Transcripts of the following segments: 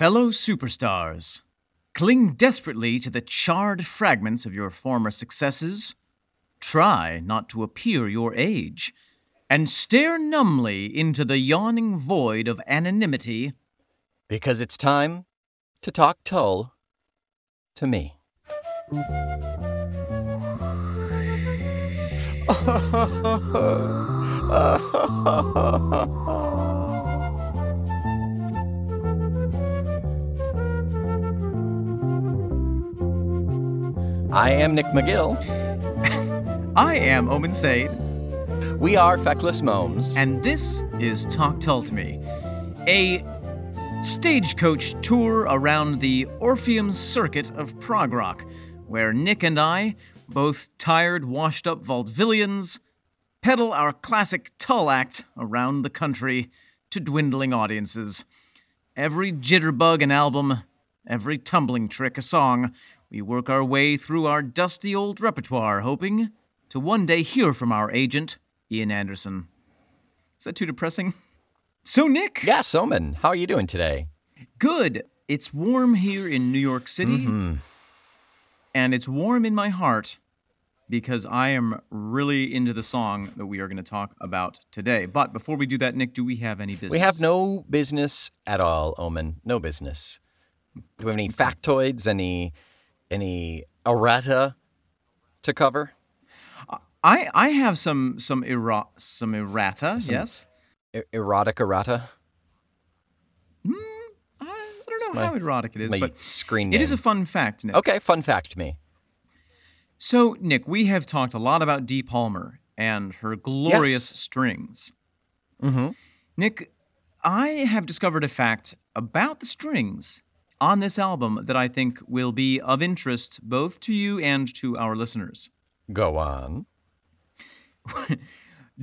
Fellow superstars, cling desperately to the charred fragments of your former successes. Try not to appear your age, and stare numbly into the yawning void of anonymity. Because it's time to talk Tull to me. I am Nick McGill. I am Omen Said, We are Feckless Momes. and this is Talk Tull to Me, a stagecoach tour around the Orpheum circuit of prog rock, where Nick and I, both tired, washed up vaudevillians, pedal our classic Tull act around the country to dwindling audiences. Every jitterbug an album, every tumbling trick a song, we work our way through our dusty old repertoire, hoping to one day hear from our agent, Ian Anderson. Is that too depressing? So, Nick, yes, Omen, how are you doing today? good. It's warm here in New York City, mm-hmm. and it's warm in my heart because I am really into the song that we are going to talk about today. But before we do that, Nick, do we have any business? We have no business at all, Omen. No business. Do we have any factoids, any any errata to cover? I I have some some ero- some errata. yes. E- erotic errata? I, I don't know my- how erotic it is, but screen name. it is a fun fact, Nick. Okay, fun fact me. So, Nick, we have talked a lot about Dee Palmer and her glorious strings. Mm-hmm. Nick, I have discovered a fact about the strings on this album that I think will be of interest both to you and to our listeners. Go on.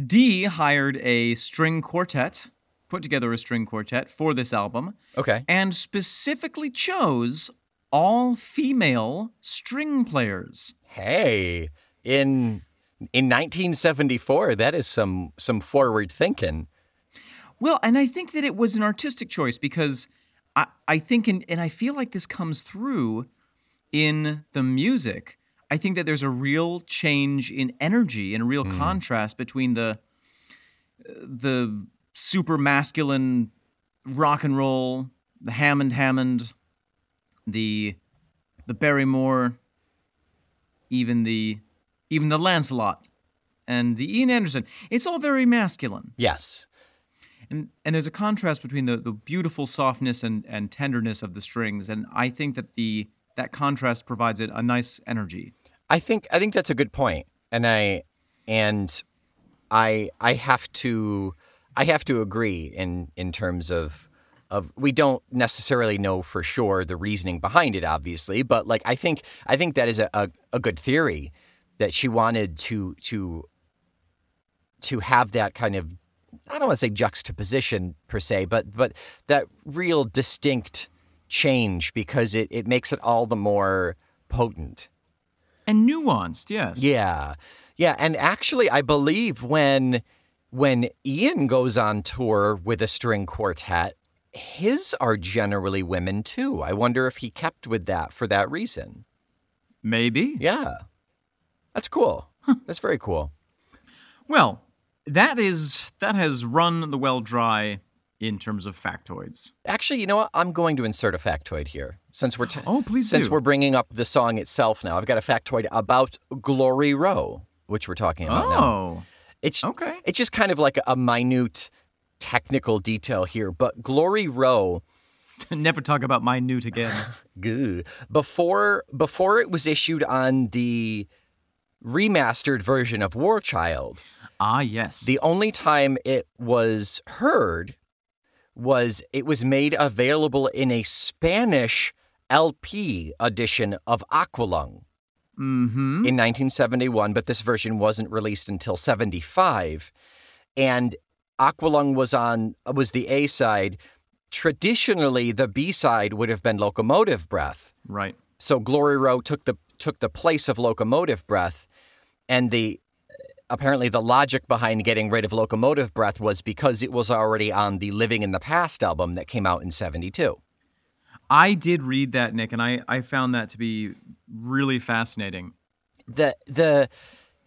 Dee hired a string quartet, put together a string quartet for this album, Okay. and specifically chose all female string players. Hey, in in 1974, that is some some forward thinking. Well, and I think that it was an artistic choice because I, I think, and, and I feel like this comes through in the music. I think that there's a real change in energy and a real mm. contrast between the the super masculine rock and roll, the Hammond Hammond, the the Barriemore, even the even the Lancelot, and the Ian Anderson. It's all very masculine. Yes. And and there's a contrast between the, the beautiful softness and, and tenderness of the strings, and I think that the that contrast provides it a nice energy. I think I think that's a good point, and I and I I have to I have to agree in in terms of of we don't necessarily know for sure the reasoning behind it, obviously, but like I think I think that is a, a, a good theory that she wanted to to to have that kind of I don't want to say juxtaposition per se, but but that real distinct change because it, it makes it all the more potent. And nuanced, yes. Yeah. Yeah, and actually I believe when when Ian goes on tour with a string quartet, his are generally women too. I wonder if he kept with that for that reason. Maybe. Yeah. That's cool. That's very cool. Well, that is that has run the well dry in terms of factoids. Actually, you know what? I'm going to insert a factoid here since we're t- Oh, please since do. we're bringing up the song itself now. I've got a factoid about Glory Row, which we're talking about now. Oh. It's Okay. It's just kind of like a minute technical detail here, but Glory Row Never talk about minute again. Before before it was issued on the remastered version of War Child, ah, yes. the only time it was heard was it was made available in a Spanish LP edition of Aqualung mm-hmm. in 1971, but this version wasn't released until 75. And Aqualung was on was the A side. Traditionally, the B side would have been Locomotive Breath. Right. So Glory Row took the took the place of Locomotive Breath, and the apparently the logic behind getting rid of Locomotive Breath was because it was already on the Living in the Past album that came out in '72. I did read that, Nick, and I, I found that to be really fascinating. The the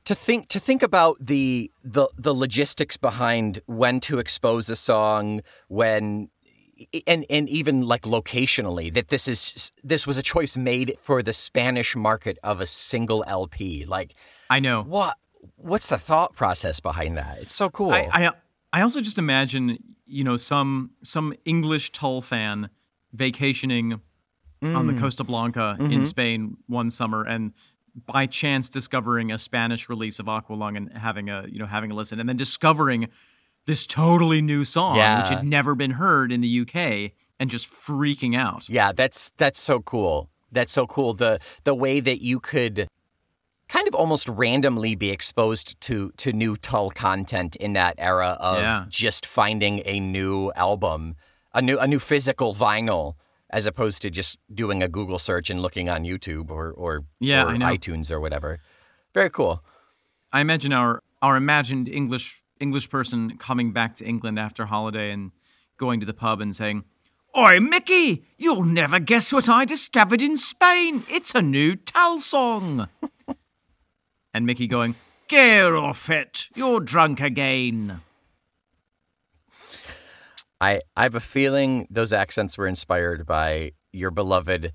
to think to think about the the the logistics behind when to expose a song, when and and even like locationally that this is this was a choice made for the Spanish market of a single LP. Like I know what what's the thought process behind that? It's so cool. I I, I also just imagine you know some some English Tull fan vacationing mm. on the mm. Costa Blanca mm-hmm. in Spain one summer and by chance discovering a Spanish release of Aqualung and having a you know having a listen and then discovering this totally new song yeah. which had never been heard in the UK and just freaking out. Yeah, that's that's so cool. That's so cool. The the way that you could kind of almost randomly be exposed to to new Tull content in that era of yeah. just finding a new album, a new a new physical vinyl as opposed to just doing a Google search and looking on YouTube or or, yeah, or iTunes or whatever. Very cool. I imagine our our imagined English English person coming back to England after holiday and going to the pub and saying, Oi, Mickey, you'll never guess what I discovered in Spain. It's a new Tull song. and Mickey going, Get off it. You're drunk again. I, I have a feeling those accents were inspired by your beloved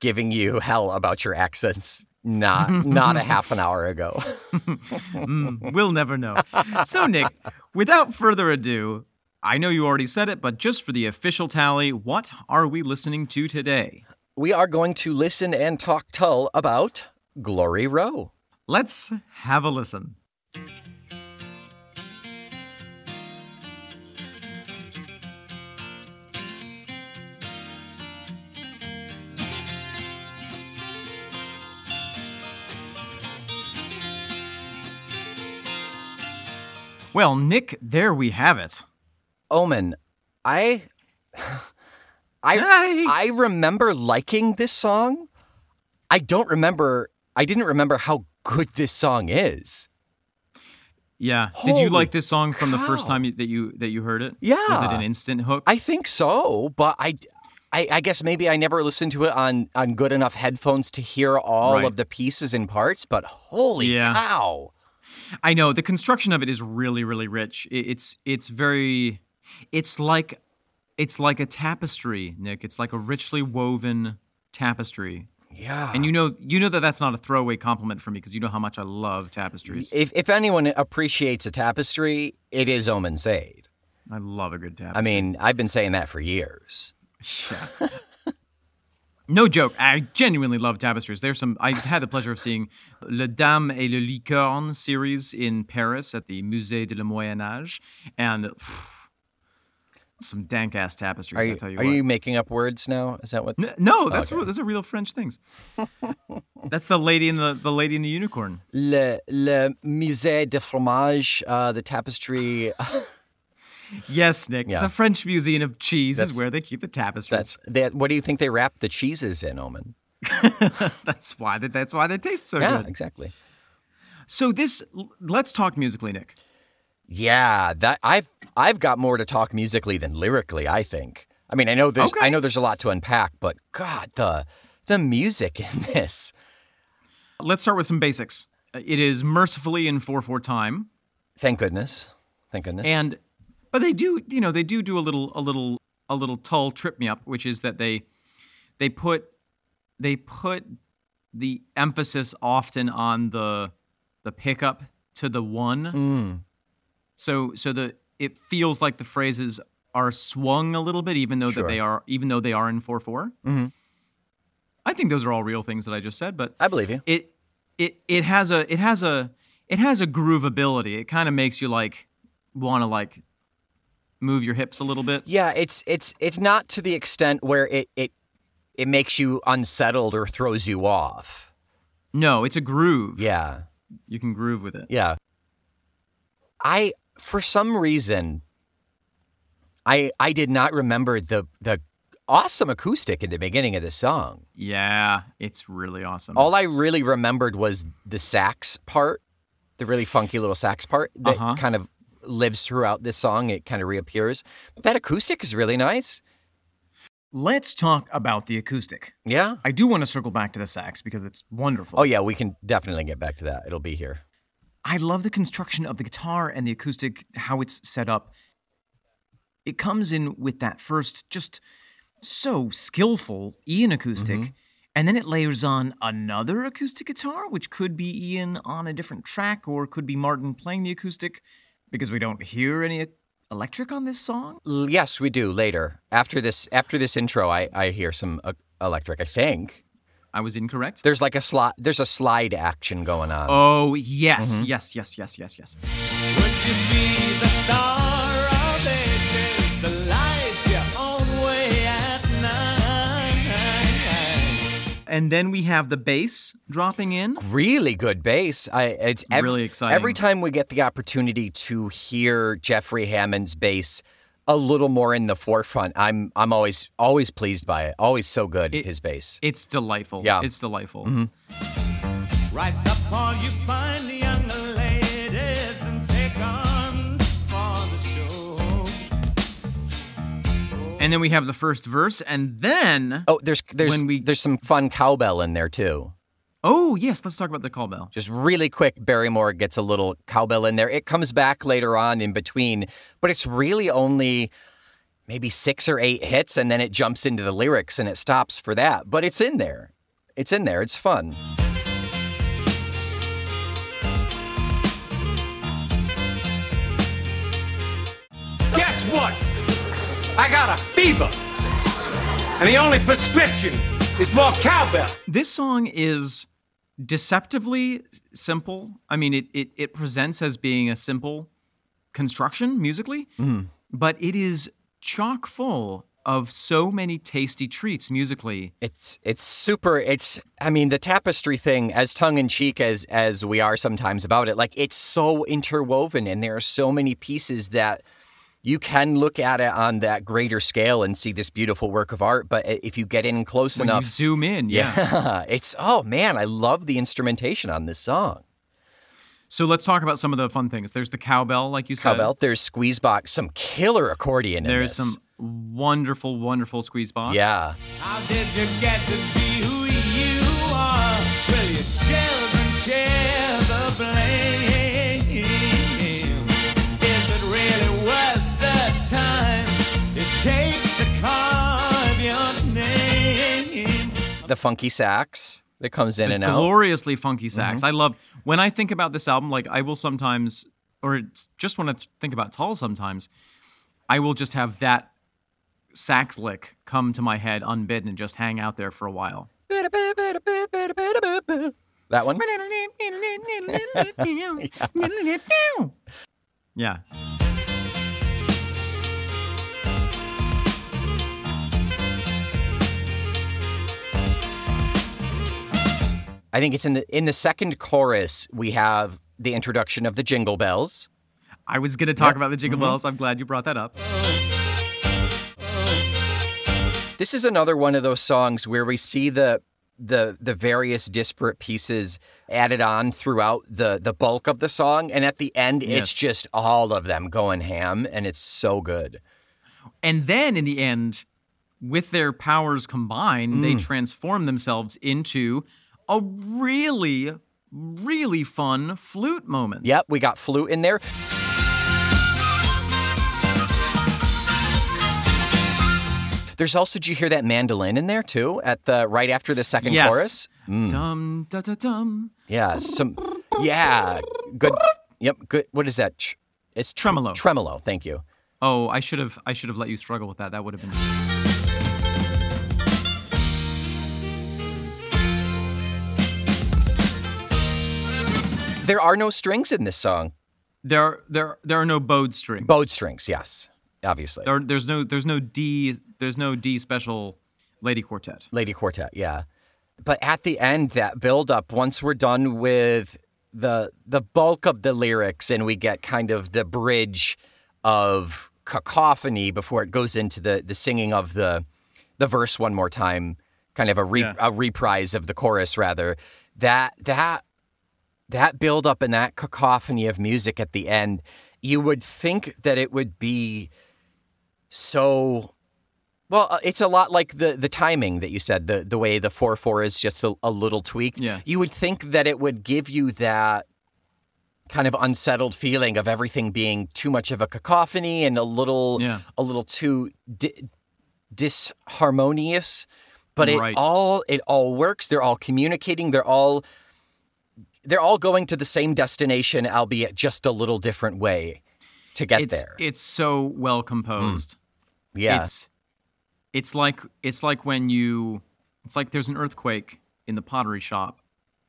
giving you hell about your accents not not a half an hour ago. mm, we'll never know. So Nick, without further ado, I know you already said it, but just for the official tally, what are we listening to today? We are going to listen and talk Tull about Glory Row. Let's have a listen. Well, Nick, there we have it. Omen, I I I remember liking this song. I don't remember I didn't remember how good this song is. Yeah. Holy Did you like this song from cow. the first time that you that you heard it? Yeah. Was it an instant hook? I think so, but I I, I, guess maybe I never listened to it on, on good enough headphones to hear all right. of the pieces and parts, but holy yeah. cow. I know the construction of it is really really rich. It's it's very it's like it's like a tapestry, Nick. It's like a richly woven tapestry. Yeah. And you know you know that that's not a throwaway compliment for me because you know how much I love tapestries. If if anyone appreciates a tapestry, it is Omen Said. I love a good tapestry. I mean, I've been saying that for years. Yeah. No joke. I genuinely love tapestries. There's some. I had the pleasure of seeing Le Dame et le Licorne series in Paris at the Musée de le Moyen Âge, and phew, some dank ass tapestries. Are you, I tell you. Are what. you making up words now? Is that what? no, that's oh, okay. those are real French things. that's the lady in the the lady in the unicorn. Le Le Musée de Fromage, uh, the tapestry. Yes, Nick. Yeah. The French Museum of Cheese that's, is where they keep the tapestries. That's what do you think they wrap the cheeses in, Omen? that's why that, that's why they taste so yeah, good. Yeah, exactly. So this let's talk musically, Nick. Yeah, that I've I've got more to talk musically than lyrically, I think. I mean, I know there's okay. I know there's a lot to unpack, but god, the the music in this. Let's start with some basics. It is mercifully in 4/4 time. Thank goodness. Thank goodness. And but they do, you know, they do do a little, a little, a little Tull trip me up, which is that they, they put, they put the emphasis often on the, the pickup to the one. Mm. So, so the it feels like the phrases are swung a little bit, even though sure. that they are, even though they are in four mm-hmm. I think those are all real things that I just said, but I believe you. It, it, it has a, it has a, it has a groovability. It kind of makes you like want to like move your hips a little bit. Yeah, it's it's it's not to the extent where it it it makes you unsettled or throws you off. No, it's a groove. Yeah. You can groove with it. Yeah. I for some reason I I did not remember the the awesome acoustic in the beginning of the song. Yeah, it's really awesome. All I really remembered was the sax part, the really funky little sax part that uh-huh. kind of lives throughout this song. It kind of reappears. But that acoustic is really nice. let's talk about the acoustic. Yeah. I do want to circle back to the sax because it's wonderful. Oh yeah, we can definitely get back to that. It'll be here. I love the construction of the guitar and the acoustic, how it's set up. It comes in with that first, just so skillful Ian acoustic, and then it layers on another acoustic guitar, which could be Ian on a different track or could be Martin playing the acoustic because we don't hear any electric on this song. Yes, we do later. After this after this intro, I I hear some uh, electric, I think. I was incorrect. There's like a slide there's a slide action going on. Oh, yes, mm-hmm. yes, yes, yes, yes, yes. Would you be the star of ages, the light your way at night? And then we have the bass dropping in. really good bass. I it's ev- Really exciting. Every time we get the opportunity to hear Jeffrey Hammond's bass a little more in the forefront, I'm I'm always always pleased by it. Always so good It- his bass. It's delightful. Yeah. It's delightful. Mm-hmm. Rise up, all you fine young ladies, and take arms for the show. And then we have the first verse, and then oh, there's there's when we- there's some fun cowbell in there too. Oh yes, let's talk about the cowbell. Just really quick, Barriemore gets a little cowbell in there. It comes back later on in between, but it's really only maybe six or eight hits, and then it jumps into the lyrics and it stops for that. But it's in there. It's in there. It's fun. Guess what? I got a fever. And the only prescription is more cowbell. This song is deceptively simple. I mean, it it, it presents as being a simple construction musically, mm-hmm. but it is chock full of so many tasty treats musically. It's it's super. It's I mean the tapestry thing, as tongue in cheek as as we are sometimes about it, like it's so interwoven, and there are so many pieces that you can look at it on that greater scale and see this beautiful work of art. But uh, if you get in close When enough, you zoom in, yeah. yeah, it's oh man, I love the instrumentation on this song. So let's talk about some of the fun things. There's the cowbell, like you said. Cowbell, there's squeeze box, some killer accordion in There's this. some wonderful, wonderful squeeze box. yeah. The funky sax that comes in and out. gloriously funky sax. Mm-hmm. I love when I think about this album. Like I will sometimes, or just when I th- think about Tull, sometimes I will just have that sax lick come to my head unbidden and just hang out there for a while. That one. yeah. I think it's in the in the second chorus we have the introduction of the jingle bells. I was going to talk about the Mm-hmm. Jingle Bells. I'm glad you brought that up. This is another one of those songs where we see the the the various disparate pieces added on throughout the the bulk of the song and at the end Yes. it's just all of them going ham and it's so good. And then in the end, with their powers combined, they Mm. transform themselves into a really, really fun flute moment. Yep, we got flute in there. There's also, did you hear that mandolin in there too? At the right after the second Yes. chorus. Mm. Dum da da dum. Yeah, some. Yeah, good. Yep, good. What is that? It's tr- Tremolo. Tremolo. Thank you. Oh, I should have I should have let you struggle with that. That would have been There are no strings in this song. there are, there there are no bowed strings. Bowed strings, yes, obviously. There, there's no there's no D there's no D special lady quartet. Lady Quartet, yeah. But at the end, that build up, once we're done with the the bulk of the lyrics and we get kind of the bridge of cacophony before it goes into the the singing of the the verse one more time, kind of a re, Yeah. a reprise of the chorus rather. That that that buildup and that cacophony of music at the end, you would think that it would be so Well, uh, it's a lot like the the timing that you said. The the way the four four is just a, a little tweaked. Yeah. You would think that it would give you that kind of unsettled feeling of everything being too much of a cacophony and a little Yeah. a little too di- disharmonious. But it all it all works. They're all communicating. They're all they're all going to the same destination, albeit just a little different way to get It's there. it's so well composed. Hmm. yeah. It's it's like it's like when you it's like there's an earthquake in the pottery shop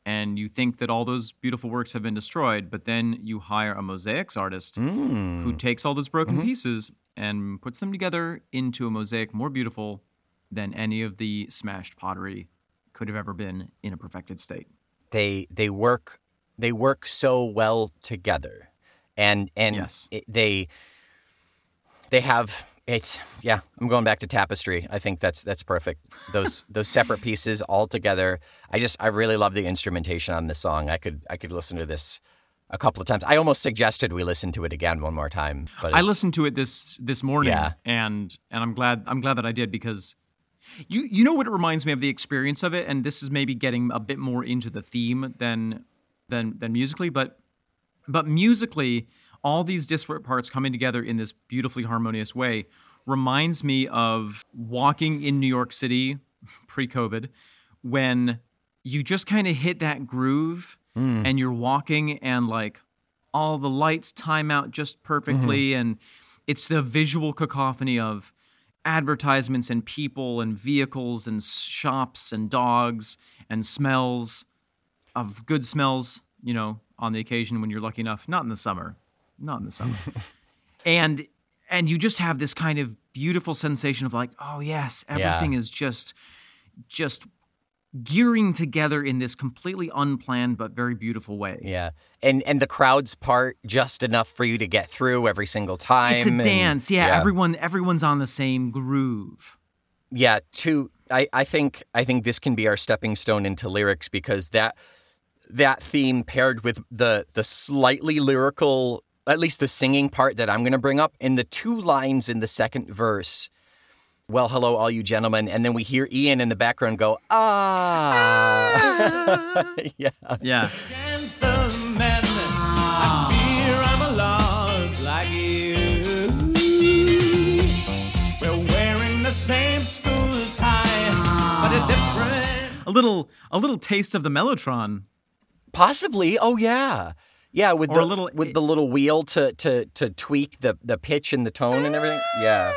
and you think that all those beautiful works have been destroyed, but then you hire a mosaics artist hmm. who takes all those broken mm-hmm. pieces and puts them together into a mosaic more beautiful than any of the smashed pottery could have ever been in a perfected state. They they work they work so well together. And and Yes. it, they they have it's yeah i'm going back to tapestry. I think that's that's perfect. Those those separate pieces all together. I just i really love the instrumentation on this song. I could i could listen to this a couple of times. I almost suggested we listen to it again one more time but I listened to it this this morning, Yeah. and and I'm glad I'm glad that I did because you you know what it reminds me of the experience of it, and this is maybe getting a bit more into the theme than than than musically, but but musically, all these disparate parts coming together in this beautifully harmonious way reminds me of walking in New York City pre-COVID when you just kind of hit that groove mm. and you're walking and like all the lights time out just perfectly mm-hmm. and it's the visual cacophony of advertisements and people and vehicles and shops and dogs and smells of good smells, you know, on the occasion when you're lucky enough, not in the summer, not in the summer. and and you just have this kind of beautiful sensation of like, oh yes, everything is just just gearing together in this completely unplanned but very beautiful way. yeah and and the crowds part just enough for you to get through every single time It's a and- dance. Yeah, everyone everyone's on the same groove. yeah to I, I think i think this can be our stepping stone into lyrics because that that theme paired with the the slightly lyrical at least the singing part that i'm going to bring up in the two lines in the second verse well hello all you gentlemen and then we hear ian in the background go ah yeah Yeah. Dance of madness. I fear I'm a lost like you. We're wearing the same school tie, but a different. A little a little taste of the Mellotron. possibly oh yeah yeah with Or the little- with the little wheel to to to tweak the the pitch and the tone and everything yeah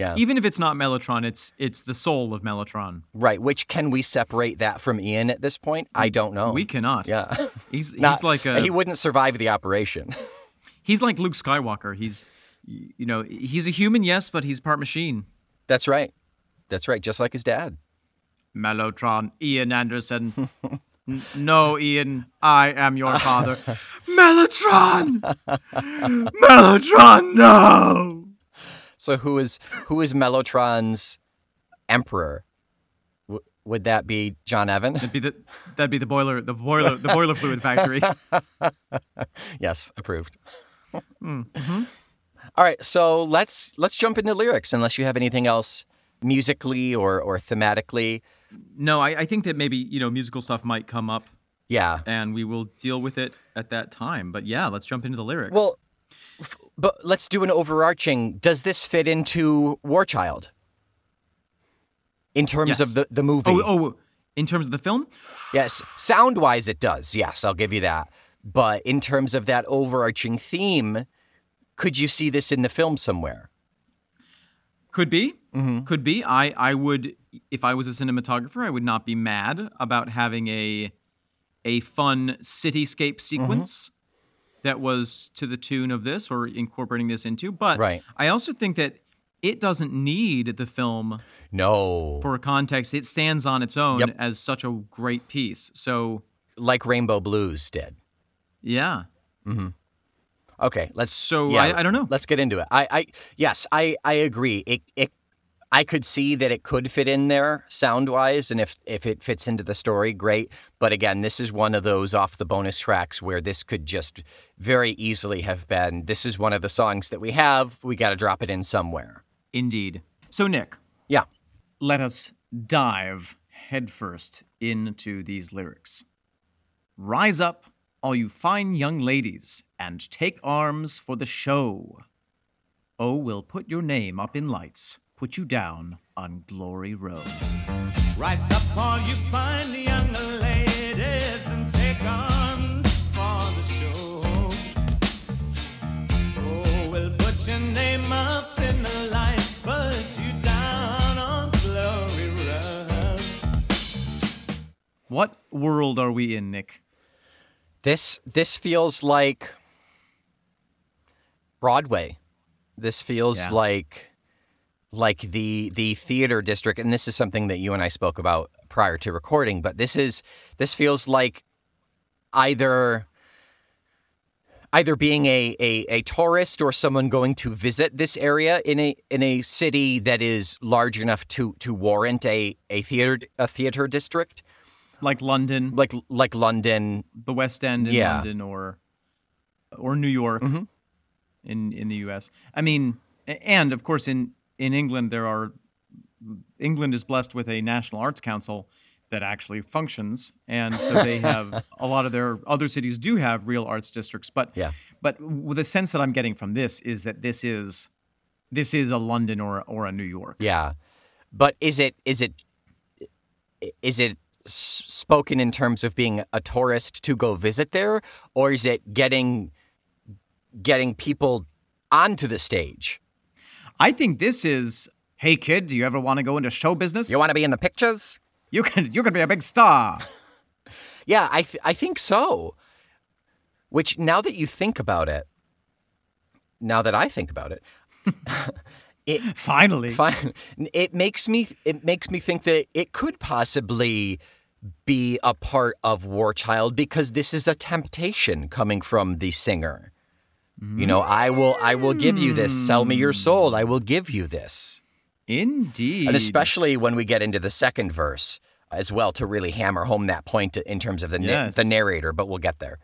yeah Even if it's not Mellotron, it's it's the soul of Mellotron. Right. Which can we separate that from Ian at this point? I don't know. We cannot. Yeah. He's he's Not- like a he wouldn't survive the operation. he's like Luke Skywalker. He's you know, he's a human, yes, but he's part machine. That's right. That's right. Just like his dad. Mellotron, Ian Anderson. No, Ian, I am your father. Mellotron! Mellotron, no! So who is who is Mellotron's emperor? W- would that be John Evan? That'd be the that'd be the boiler the boiler the boiler fluid factory. yes, approved. Mm-hmm. All right, so let's let's jump into lyrics. Unless you have anything else musically or or thematically. No, I, I think that maybe, you know, musical stuff might come up Yeah. and we will deal with it at that time. But yeah, let's jump into the lyrics. Well, but let's do an overarching. Does this fit into War Child? In terms Yes. of the, the movie? oh, oh, in terms of the film, Yes, sound wise, it does. Yes, I'll give you that. But in terms of that overarching theme, could you see this in the film somewhere? could be, Mm-hmm. could be. I, I would, if I was a cinematographer, I would not be mad about having a, a fun cityscape Mm-hmm. That was to the tune of this or incorporating this into. But Right. I also think that it doesn't need the film No. for context. It stands on its own Yep. as such a great piece. So like Rainbow Blues did. yeah, mm-hmm. Okay, let's. So, yeah, I- I don't know. Let's get into it. I, I yes, I, I agree. It, it, I could see that it could fit in there sound wise, and if if it fits into the story, great. But again, this is one of those off the bonus tracks where this could just very easily have been. This is one of the songs that we have. We got to drop it in somewhere. indeed. So Nick, Yeah. Let us dive headfirst into these lyrics. Rise up, all you fine young ladies, and take arms for the show. Oh, we'll put your name up in lights, put you down on Glory Row. Rise up, all you fine young ladies, and take arms for the show. Oh, we'll put your name up in the lights, put you down on Glory Road. What world are we in, Nick? This this feels like Broadway. This feels Yeah. like like the the theater district and this is something that you and I spoke about prior to recording, but this is this feels like either either being a, a, a tourist or someone going to visit this area in a in a city that is large enough to to warrant a, a theater a theater district Like London, like like London the West End in Yeah. London, or or New York mm-hmm. in in the U.S. I mean, and of course in in England there are England is blessed with a National Arts Council that actually functions, and so they have a lot of their other cities do have real arts districts. But Yeah. but the sense that I'm getting from this is that this is this is a London or or a New York. Yeah, but is it is it is it spoken in terms of being a tourist to go visit there, or is it getting getting people onto the stage? I think this is. Hey kid, do you ever want to go into show business? You want to be in the pictures? You can you can be a big star. Yeah, I th- I think so. Which now that you think about it, now that I think about it, it Finally. Fine. It makes me it makes me think that it could possibly be a part of War Child because this is a temptation coming from the singer. You know, I will I will give you this. Sell me your soul. I will give you this. Indeed. And especially when we get into the second verse as well to really hammer home that point in terms of the na- the narrator, but we'll get there.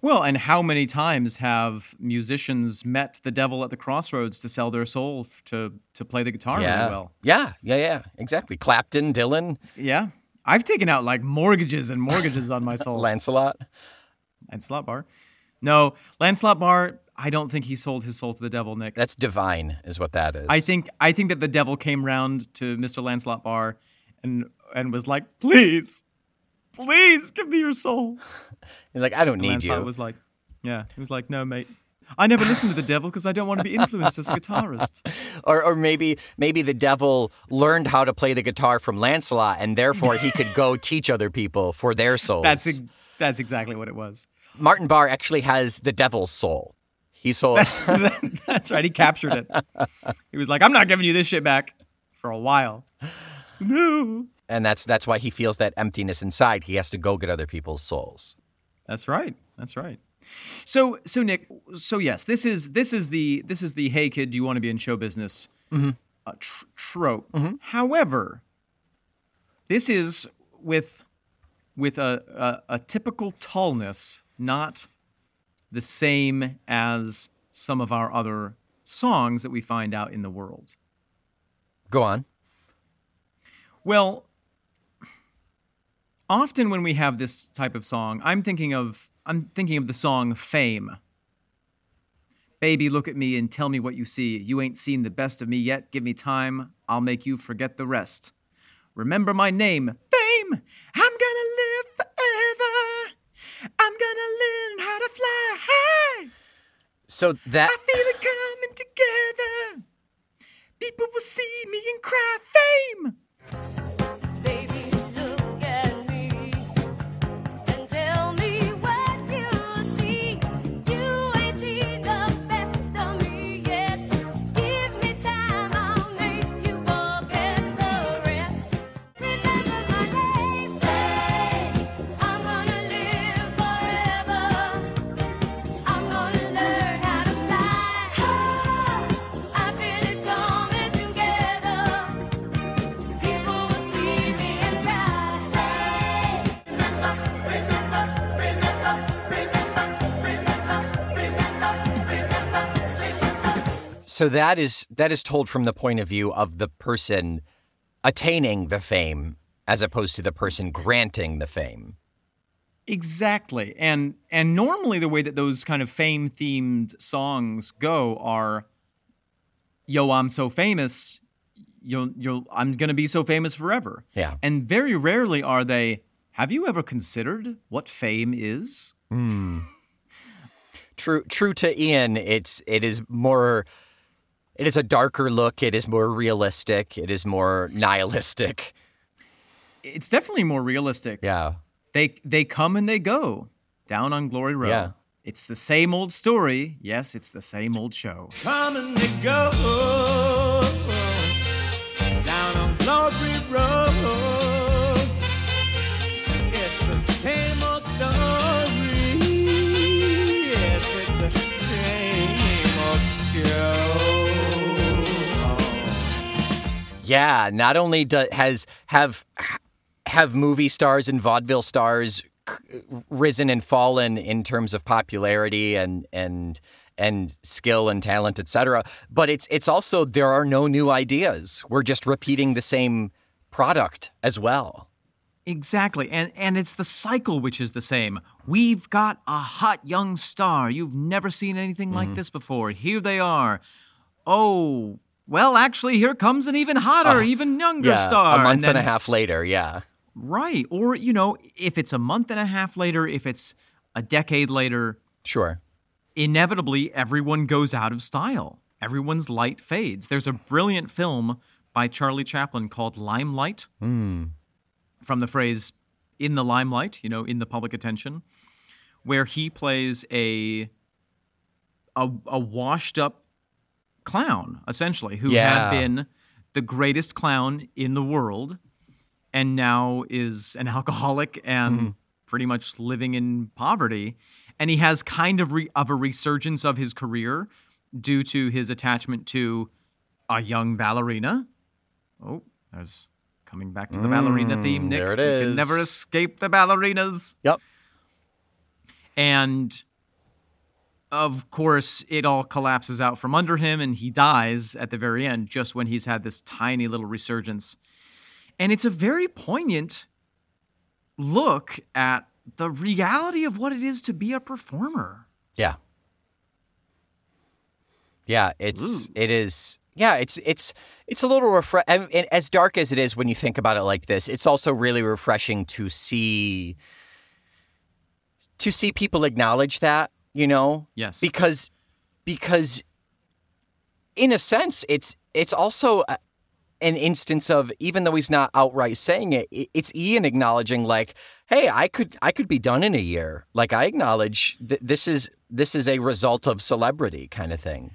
well, and how many times have musicians met the devil at the crossroads to sell their soul to to play the guitar yeah. really well? Yeah, yeah, yeah. Exactly. Clapton, Dylan, Yeah. I've taken out like mortgages and mortgages on my soul. Lancelot. Lancelot Barre. No, Lancelot Barre, I don't think he sold his soul to the devil, Nick. That's divine is what that is. I think I think that the devil came round to Mr. Lancelot Barre and and was like, "Please, please give me your soul." He's like, I don't And need Lancelot you. was like, "Yeah." He was like, "No, mate. I never listen to the devil because I don't want to be influenced as a guitarist." or, or maybe maybe the devil learned how to play the guitar from Lancelot, and therefore he could go teach other people for their souls. That's that's exactly what it was. Martin Barre actually has the devil's soul. He sold. that's right. He captured it. He was like, "I'm not giving you this shit back for a while." No. and that's that's why he feels that emptiness inside. He has to go get other people's souls. That's right. That's right. So so Nick, so yes, this is this is the this is the hey kid, do you want to be in show business uh, tr- trope. However, this is with with a, a a typical Tullness, not the same as some of our other songs that we find out in the world. Go on. Well, often when we have this type of song, I'm thinking of I'm thinking of the song Fame. Baby, look at me and tell me what you see. You ain't seen the best of me yet. Give me time. I'll make you forget the rest. Remember my name, Fame. I'm gonna live forever. I'm gonna learn how to fly high. So that I feel it coming together. People will see me and cry fame. So that is that is told from the point of view of the person attaining the fame as opposed to the person granting the fame. Exactly. And and normally the way that those kind of fame themed songs go are yo I'm so famous you'll you'll I'm going to be so famous forever. Yeah. And very rarely are they have you ever considered what fame is? Hmm. True true to Ian, it's it is more it is a darker look, it is more realistic, it is more nihilistic. It's definitely more realistic. Yeah. They they come and they go down on Glory Row. Yeah. It's the same old story. Yes, it's the same old show. Come and they go down on Glory Row. It's the same old story. Yeah, not only do, has have have movie stars and vaudeville stars risen and fallen in terms of popularity and and and skill and talent, etc. But it's it's also there are no new ideas. We're just repeating the same product as well. Exactly. And and it's the cycle which is the same. We've got a hot young star. You've never seen anything Mm-hmm. like this before. Here they are. Oh, well, actually here comes an even hotter, oh, even younger star. a month and, then- a half later. Yeah, Right. Or, you know, if it's a month and a half later, if it's a decade later, sure. inevitably everyone goes out of style. Everyone's light fades. There's a brilliant film by Charlie Chaplin called Limelight, hmm. from the phrase "in the limelight," you know, in the public attention, where he plays a a, a washed up clown, essentially, who Yeah. had been the greatest clown in the world, and now is an alcoholic and mm-hmm. pretty much living in poverty. And he has kind of re- of a resurgence of his career due to his attachment to a young ballerina. Oh, there's coming back to the ballerina mm, theme, Nick. there it You can never escape the ballerinas. Yep. And of course, it all collapses out from under him and he dies at the very end, just when he's had this tiny little resurgence. And it's a very poignant look at the reality of what it is to be a performer. Yeah. Yeah, it's it is yeah, it's it's it's a little refresh and as dark as it is when you think about it like this, it's also really refreshing to see to see people acknowledge that, you know? Yes. Because because in a sense it's it's also a- an instance of even though he's not outright saying it, it's Ian acknowledging like, "Hey, I could I could be done in a year." Like I acknowledge th- this is this is a result of celebrity kind of thing.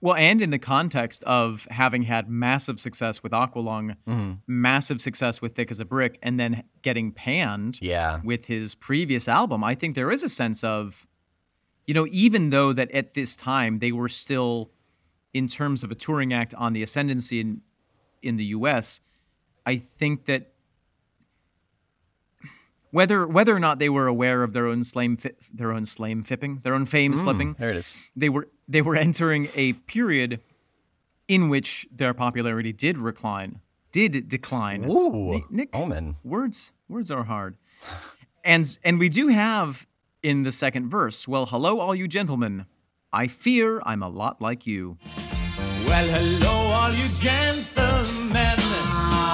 Well, and in the context of having had massive success with Aqualung, Mm-hmm. massive success with Thick as a Brick, and then getting panned Yeah. with his previous album, I think there is a sense of, you know, even though that at this time they were still, in terms of a touring act, on the ascendancy in, in the U.S., I think that whether whether or not they were aware of their own slame fi- their own slame fipping, their own fame mm, slipping, There it is. they were they were entering a period in which their popularity did recline, did decline. Ooh, Ni- Nick, Omen. words words are hard, and and we do have in the second verse. Well, hello, all you gentlemen. I fear I'm a lot like you. Well, hello, all you gentlemen.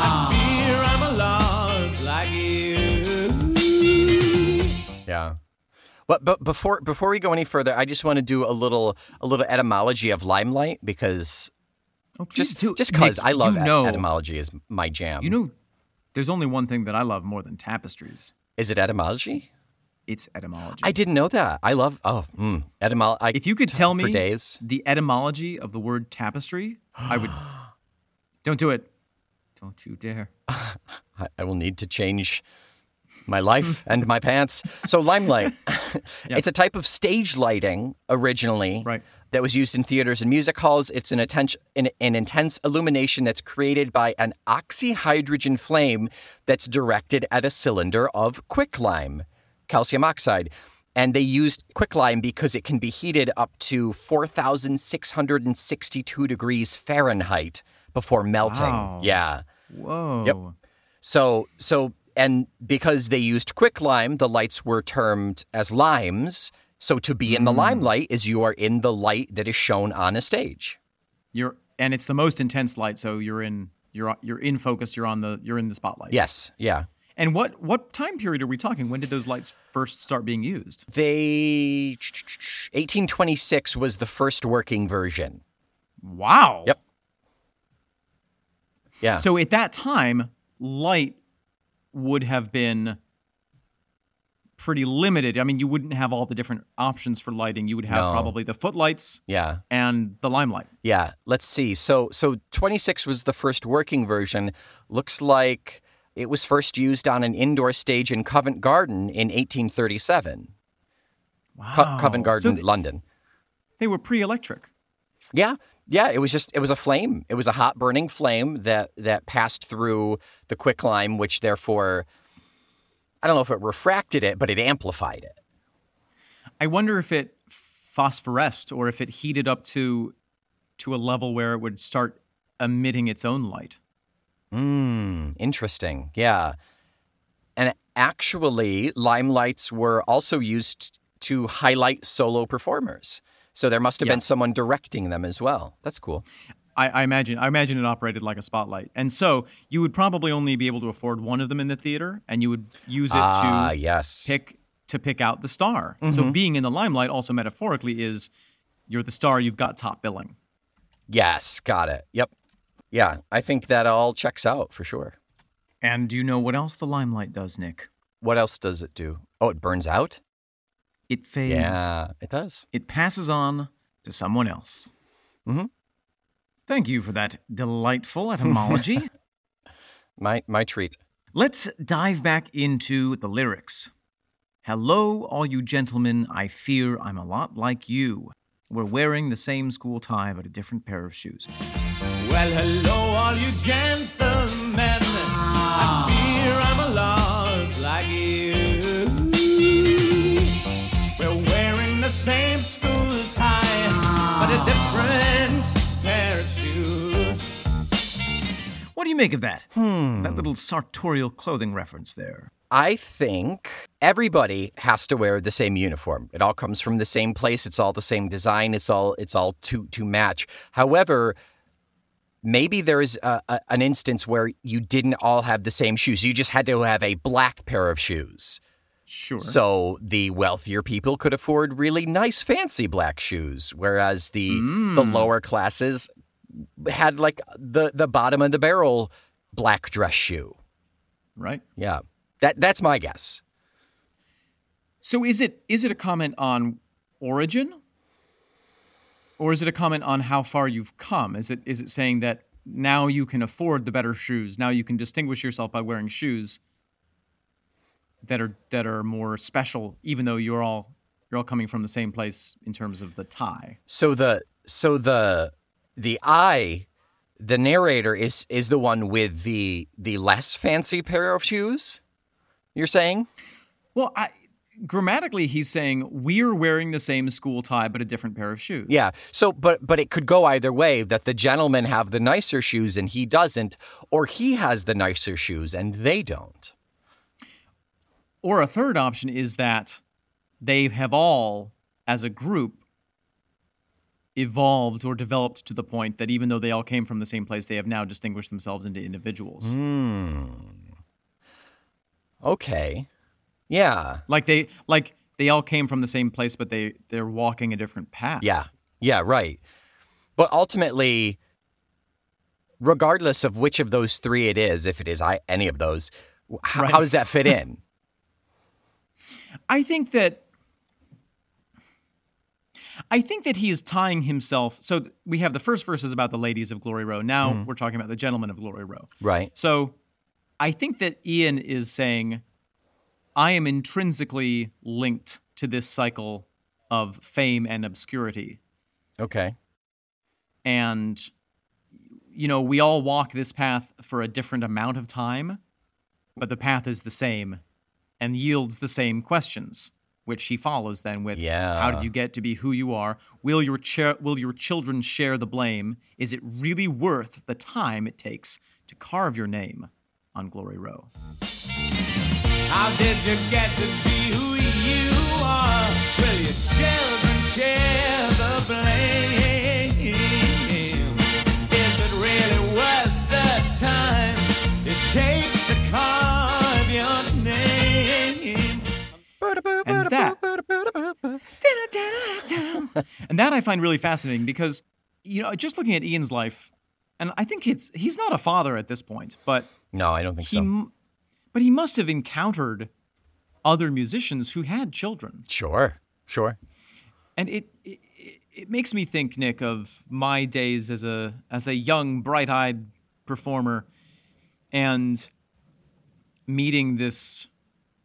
I fear I'm a lot like you. Yeah. But but before before we go any further, I just want to do a little a little etymology of limelight because Oh, just please do. just because Nick, I love you et- know, etymology is my jam. You know, there's only one thing that I love more than tapestries. is it etymology? It's etymology. I didn't know that. I love oh mm, etymology. If you could tell me days, the etymology of the word tapestry, I would. Don't do it. Don't you dare. I, I will need to change my life and my pants. So limelight, it's a type of stage lighting originally, Right. That was used in theaters and music halls. It's an, atten- an, an intense illumination that's created by an oxyhydrogen flame that's directed at a cylinder of quicklime, calcium oxide. And they used quicklime because it can be heated up to 4,662 degrees Fahrenheit before melting. Wow. Yeah. Whoa. Yep. So, so, and because they used quicklime, the lights were termed as limes. So to be in the hmm. limelight is you are in the light that is shown on a stage. You're and it's the most intense light, so you're in you're you're in focus. You're on the you're in the spotlight. Yes. Yeah. And what what time period are we talking? When did those lights first start being used? They 1826 was the first working version. Wow. Yep. Yeah. So at that time, light would have been pretty limited. I mean, you wouldn't have all the different options for lighting. You would have No. probably the footlights yeah. and the limelight. Yeah, let's see. So so 26 was the first working version. Looks like it was first used on an indoor stage in Covent Garden in 1837. Wow. Co- Covent Garden, So th- London. they were pre-electric. Yeah. Yeah, it was just it was a flame. It was a hot burning flame that that passed through the quicklime which therefore I don't know if it refracted it, but it amplified it. I wonder if it phosphoresced or if it heated up to to a level where it would start emitting its own light. Hmm, interesting. Yeah. And actually, limelights were also used to highlight solo performers. So there must have Yeah. been someone directing them as well. That's cool. I, I imagine I imagine it operated like a spotlight. And so you would probably only be able to afford one of them in the theater and you would use it Ah, to yes. pick to pick out the star. Mm-hmm. So being in the limelight also metaphorically is you're the star, you've got top billing. Yes, got it. Yep. Yeah, I think that all checks out for sure. And do you know what else the limelight does, Nick? What else does it do? Oh, it burns out? It fades. Yeah, it does. It passes on to someone else. Mm-hmm. Thank you for that delightful etymology. My my treat. Let's dive back into the lyrics. Hello, all you gentlemen. I fear I'm a lot like you. We're wearing the same school tie, but a different pair of shoes. Well, hello, all you gentlemen. Ah. I fear I'm a lot like you. We're wearing the same school tie, but a ah. different pair of shoes. What do you make of that? Hmm. That little sartorial clothing reference there. I think everybody has to wear the same uniform. It all comes from the same place. It's all the same design. It's all it's all to to match. However, maybe there is a, a, an instance where you didn't all have the same shoes. You just had to have a black pair of shoes. Sure. So the wealthier people could afford really nice, fancy black shoes, whereas the the mm. lower classes had like the the bottom of the barrel black dress shoe. right? Yeah, that that's my guess. So is it is it a comment on origin? Or is it a comment on how far you've come? Is it is it saying that now you can afford the better shoes? Now you can distinguish yourself by wearing shoes that are that are more special, even though you're all you're all coming from the same place in terms of the tie. So the so the the I, the narrator is is the one with the the less fancy pair of shoes. You're saying? Well, I, grammatically, he's saying we're wearing the same school tie but a different pair of shoes. Yeah. So but but it could go either way that the gentlemen have the nicer shoes and he doesn't or he has the nicer shoes and they don't. Or a third option is that they have all, as a group, evolved or developed to the point that even though they all came from the same place, they have now distinguished themselves into individuals. Hmm. Okay. Yeah. Like they like they all came from the same place, but they they're walking a different path. Yeah. Yeah, right. But ultimately regardless of which of those 3 it is, if it is I, any of those, h- Right. how does that fit in? I think that I think that he is tying himself. So we have the first verses about the ladies of Glory Row. Now mm-hmm. we're talking about the gentlemen of Glory Row. right. So I think that Ian is saying, I am intrinsically linked to this cycle of fame and obscurity. Okay. And, you know, we all walk this path for a different amount of time, but the path is the same and yields the same questions, which he follows then with Yeah. how did you get to be who you are? Will your cha- will your children share the blame? Is it really worth the time it takes to carve your name on Glory Row? How did you get to be who you are? Will your children share the blame? Is it really worth the time it takes to carve your name? And that and that I find really fascinating because you know just looking at Ian's life, and I think it's he's not a father at this point, but No, I don't think he so. But he must have encountered other musicians who had children Sure, sure. and it, it it- makes me think nick of my days as a as a young bright-eyed performer and meeting this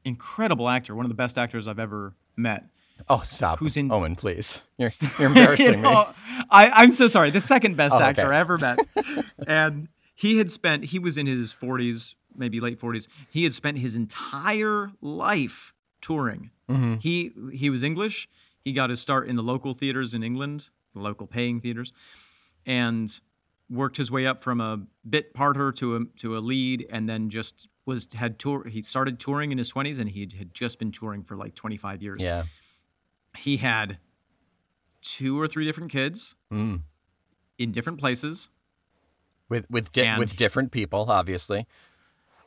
incredible actor one of the best actors i've ever met Oh, stop. Who's in- Owen, please. You're, you're embarrassing You know, me. I, I'm so sorry. The second best Oh, okay. actor I ever met. and he had spent, he was in his 40s, maybe late 40s. He had spent his entire life touring. Mm-hmm. He he was English. He got his start in the local theaters in England, the local paying theaters, and worked his way up from a bit parter to a to a lead, and then just was had tour. He started touring in his 20s, and he had just been touring for like 25 years Yeah. he had two or three different kids Mm. in different places. With with di- with different people, obviously.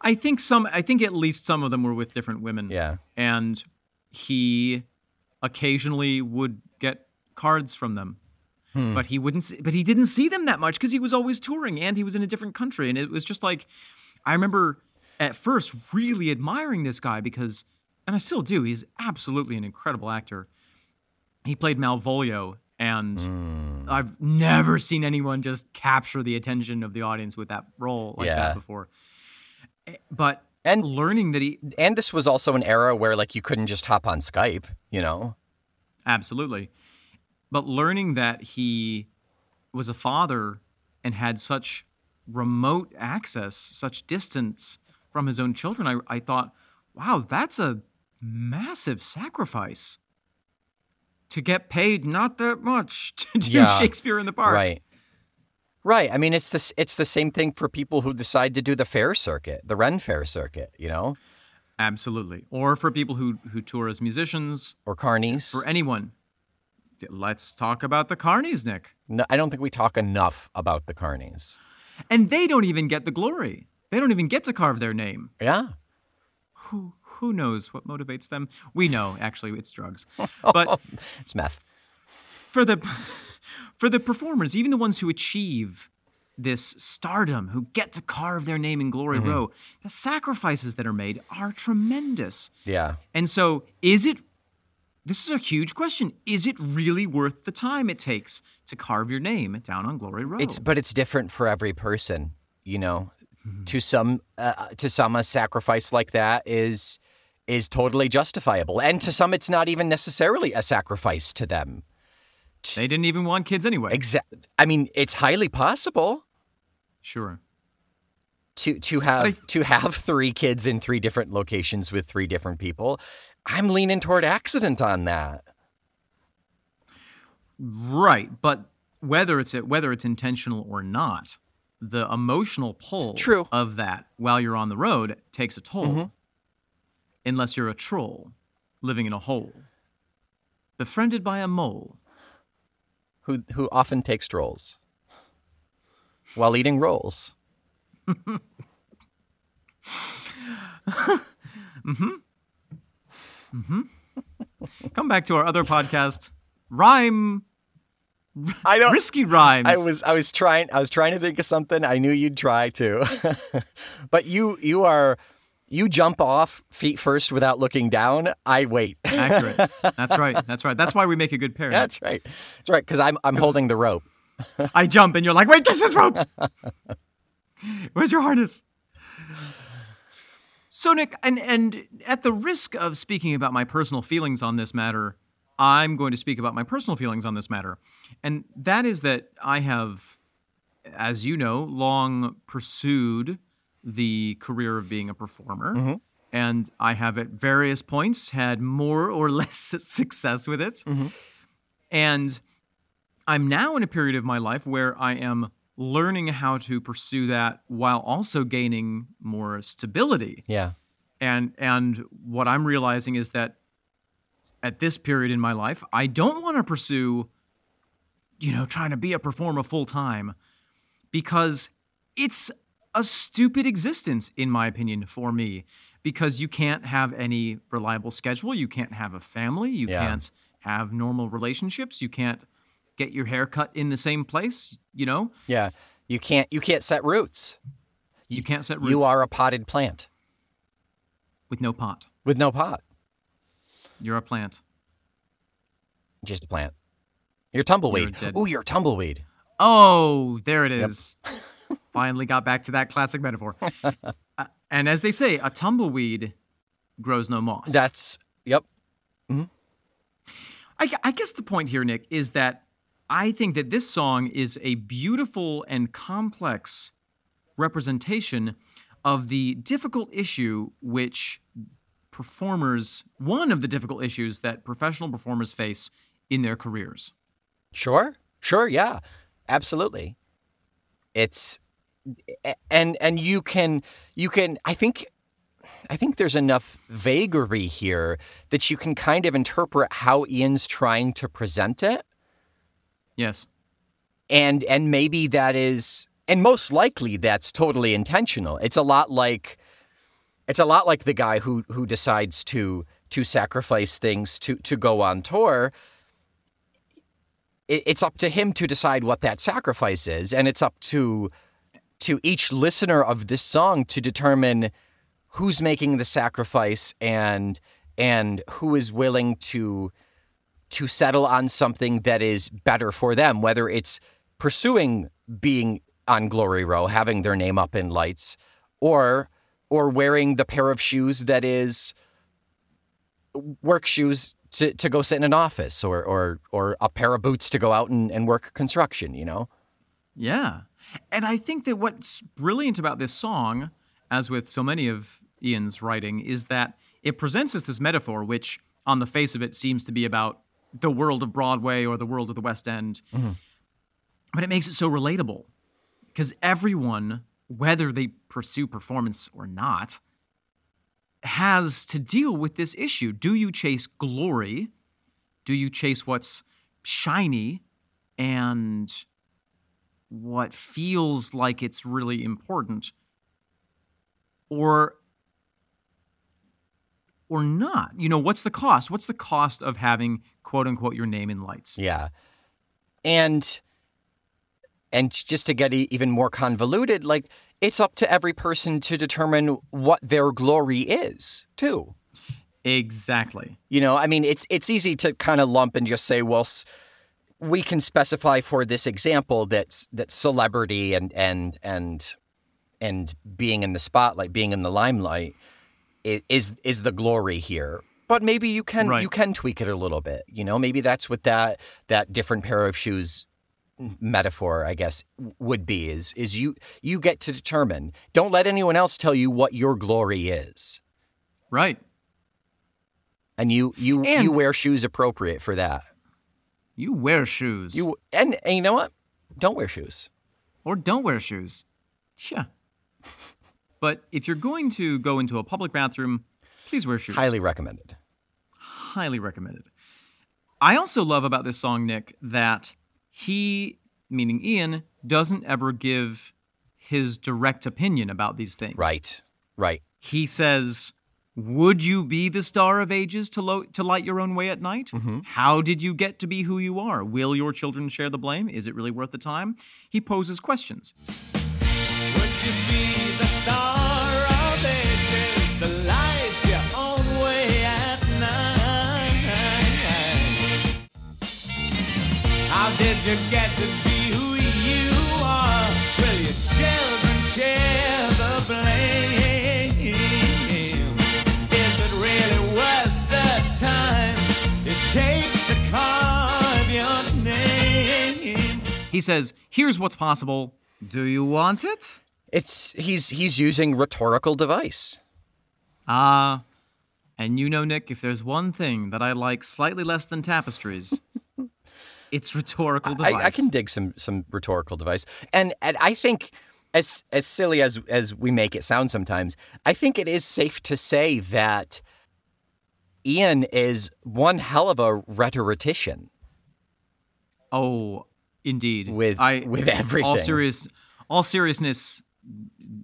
I think some I think at least some of them were with different women. Yeah. And he occasionally would get cards from them. Hmm. But he wouldn't see, but he didn't see them that much because he was always touring and he was in a different country and it was just like I remember at first really admiring this guy because and I still do. He's absolutely an incredible actor. He played Malvolio and Hmm. I've never seen anyone just capture the attention of the audience with that role like Yeah. that before. But And- learning that he And this was also an era where like you couldn't just hop on Skype, you know. absolutely, but learning that he was a father and had such remote access, such distance from his own children, I, I thought, wow, that's a massive sacrifice to get paid not that much to do Yeah. Shakespeare in the Park. Right. Right. I mean, it's this. It's the same thing for people who decide to do the fair circuit, the Ren Fair circuit, you know, Absolutely. Or for people who who tour as musicians, or carnies. for anyone. Let's talk about the carnies, Nick. No, I don't think we talk enough about the carnies. And they don't even get the glory. They don't even get to carve their name. Yeah. Who who knows what motivates them? We know, actually, it's drugs. But It's meth. for the for the performers, even the ones who achieve this stardom, who get to carve their name in Glory Row, the sacrifices that are made are tremendous. Yeah. And so, is it? This is a huge question. Is it really worth the time it takes to carve your name down on Glory Row? It's but it's different for every person, you know. To some, uh, to some, a sacrifice like that is is totally justifiable, and to some, it's not even necessarily a sacrifice to them. They didn't even want kids anyway. Exactly. I mean, it's highly possible sure. to to have I- to have three kids in three different locations with three different people. I'm leaning toward accident on that. Right, but whether it's whether it's intentional or not, the emotional pull True. Mm-hmm. of that while you're on the road takes a toll. Unless you're a troll living in a hole, befriended by a mole. Who who often takes strolls while eating rolls. Mm-hmm. Mm-hmm. Come back to our other podcast, Rhyme I don't. Risky Rhymes. I was I was trying I was trying to think of something. I knew you'd try to. but you you are you jump off feet first without looking down. I wait. accurate. That's right. That's right. That's why we make a good pair. That's right. That's right cuz I'm I'm holding the rope. I jump and you're like, wait, catch this rope. Where's your harness? So Nick, and and at the risk of speaking about my personal feelings on this matter, I'm going to speak about my personal feelings on this matter. And that is that I have, as you know, long pursued the career of being a performer. Mm-hmm. and I have at various points had more or less success with it. Mm-hmm. And I'm now in a period of my life where I am learning how to pursue that while also gaining more stability. Yeah. And and what I'm realizing is that at this period in my life, I don't want to pursue you know, trying to be a performer full time because it's a stupid existence in my opinion for me because you can't have any reliable schedule, you can't have a family, you Yeah. can't have normal relationships, you can't get your hair cut in the same place, you know? Yeah. You can't you can't set roots. You can't set roots You are a potted plant with no pot. with no pot. You're a plant. Just a plant. You're tumbleweed. Ooh, you're a tumbleweed. Oh, there it is. Finally got back to that classic metaphor. Uh, and as they say, a tumbleweed grows no moss. That's yep. I, I guess the point here, Nick, is that I think that this song is a beautiful and complex representation of the difficult issue which performers, one of the difficult issues that professional performers face in their careers. Sure. Sure, yeah. Absolutely. It's and and you can you can I think I think there's enough vagary here that you can kind of interpret how Ian's trying to present it. Yes. and and maybe that is and most likely that's totally intentional. It's a lot like it's a lot like the guy who who decides to to sacrifice things to to go on tour. It, it's up to him to decide what that sacrifice is and it's up to to each listener of this song to determine who's making the sacrifice and and who is willing to to settle on something that is better for them, whether it's pursuing being on Glory Row, having their name up in lights, or or wearing the pair of shoes that is work shoes to, to go sit in an office or or or a pair of boots to go out and, and work construction, you know? Yeah. And I think that what's brilliant about this song, as with so many of Ian's writing, is that it presents us this metaphor, which on the face of it seems to be about the world of Broadway or the world of the West End. Mm-hmm. But it makes it so relatable because everyone, whether they pursue performance or not, has to deal with this issue. Do you chase glory? Do you chase what's shiny and what feels like it's really important or or not you know what's the cost what's the cost of having quote unquote your name in lights Yeah. And and just to get even more convoluted, like it's up to every person to determine what their glory is, too. exactly You know, I mean, it's it's easy to kind of lump and just say, well, s- we can specify for this example that that celebrity and and and and being in the spotlight, being in the limelight, is is the glory here. But maybe you can Right. you can tweak it a little bit. You know, maybe that's what that that different pair of shoes metaphor, I guess, would be. Is is you you get to determine. Don't let anyone else tell you what your glory is, right and you you And- you wear shoes appropriate for that. You wear shoes You and, and you know what? Don't wear shoes. or don't wear shoes yeah but if you're going to go into a public bathroom please wear shoes Highly recommended. highly recommended. I also love about this song, Nick, that he, meaning Ian, doesn't ever give his direct opinion about these things. Right. Right. He says, Would you be the star of ages to, lo- to light your own way at night? Mm-hmm. How did you get to be who you are? Will your children share the blame? Is it really worth the time? He poses questions. Would you be the star of ages, the light your own way at night? How did you get to He says, Here's what's possible. Do you want it? It's he's he's using rhetorical device. Ah, and you know, Nick, if there's one thing that I like slightly less than tapestries, it's rhetorical I, device. I can dig some some rhetorical device, and and I think as as silly as as we make it sound sometimes, I think it is safe to say that Ian is one hell of a rhetorician. Oh, indeed. With- I, with everything. All serious, all seriousness,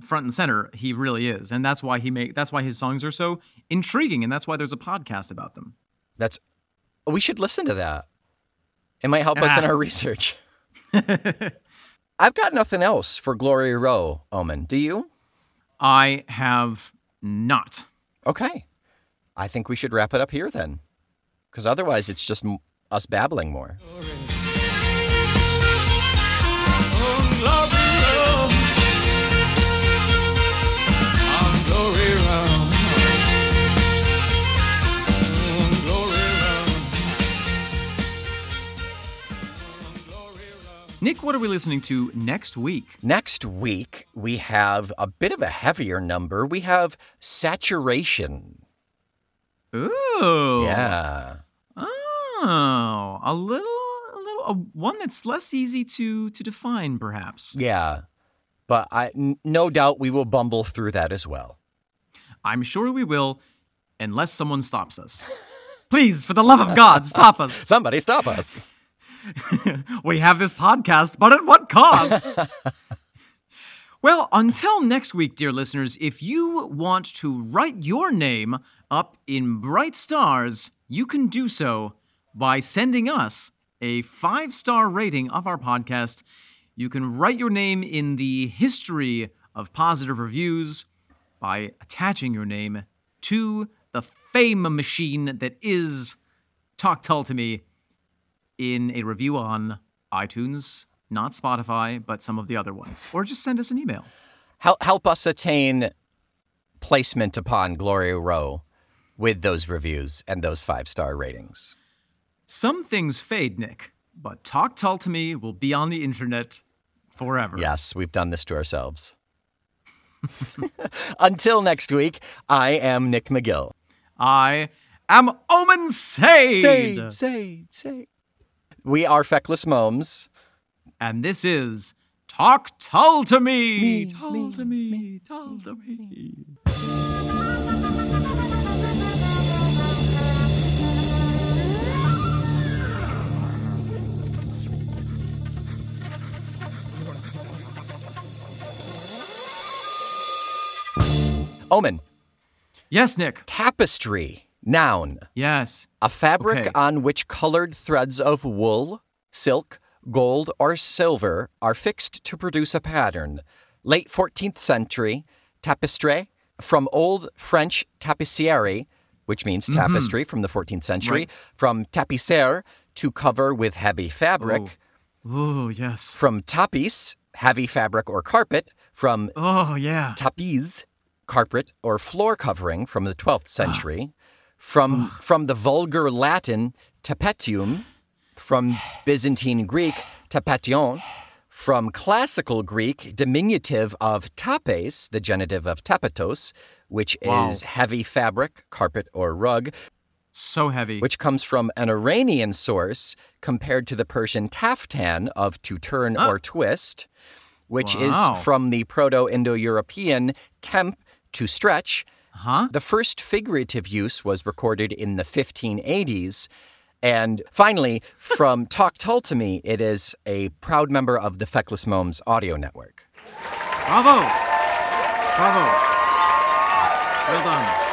front and center. He really is, and that's why he make. That's why his songs are so intriguing, and that's why there's a podcast about them. That's we should listen to that. It might help us in Ah. our research. I've got nothing else for Glory Row, Omen. Do you? I have not. Okay. I think we should wrap it up here then. Because otherwise, it's just m- us babbling more. On Nick, what are we listening to next week? Next week, we have a bit of a heavier number. We have Saturation. Ooh. Yeah. Oh, a little, a one that's less easy to to define, perhaps. Yeah. But I, n- no doubt we will bumble through that as well. I'm sure we will, unless someone stops us. Please, for the love of God, stop us. Somebody stop us. We have this podcast, but at what cost? well, until next week, dear listeners, if you want to write your name up in bright stars, you can do so by sending us a five star rating of our podcast. You can write your name in the history of positive reviews by attaching your name to the fame machine that is Talk to Me in a review on iTunes, not Spotify, but some of the other ones. Or just send us an email. Help, help us attain placement upon Glory Row with those reviews and those five star ratings. Some things fade, Nick, but Talk Tull to Me will be on the internet forever. Yes, we've done this to ourselves. Until next week, I am Nick McGill. I am Omen Sade. Say, say, say. We are Feckless Momes. And this is Talk Tull to Me. Me, Tull me, to me. Tull to me. Omen, Yes, Nick. tapestry, noun. Yes. A fabric Okay. on which colored threads of wool, silk, gold, or silver are fixed to produce a pattern. Late 14th century, tapestry, from Old French tapisserie, which means mm-hmm. tapestry from the 14th century, Right. from tapisser, to cover with heavy fabric, Oh, yes. from tapis, heavy fabric or carpet, from Oh, yeah. tapis, carpet or floor covering from the 12th ah. century, from from the vulgar Latin tapetium, from Byzantine Greek tapetion, from classical Greek diminutive of tapes, the genitive of tapetos, which Wow. is heavy fabric, carpet or rug, So heavy. which comes from an Iranian source compared to the Persian taftan of to turn ah. or twist, which Wow. is from the Proto Indo European temp to stretch. Huh? The first figurative use was recorded in the 1580s. And finally, from Talk Tull to Me, it is a proud member of the Feckless Momes audio network. Bravo. Bravo. Well done.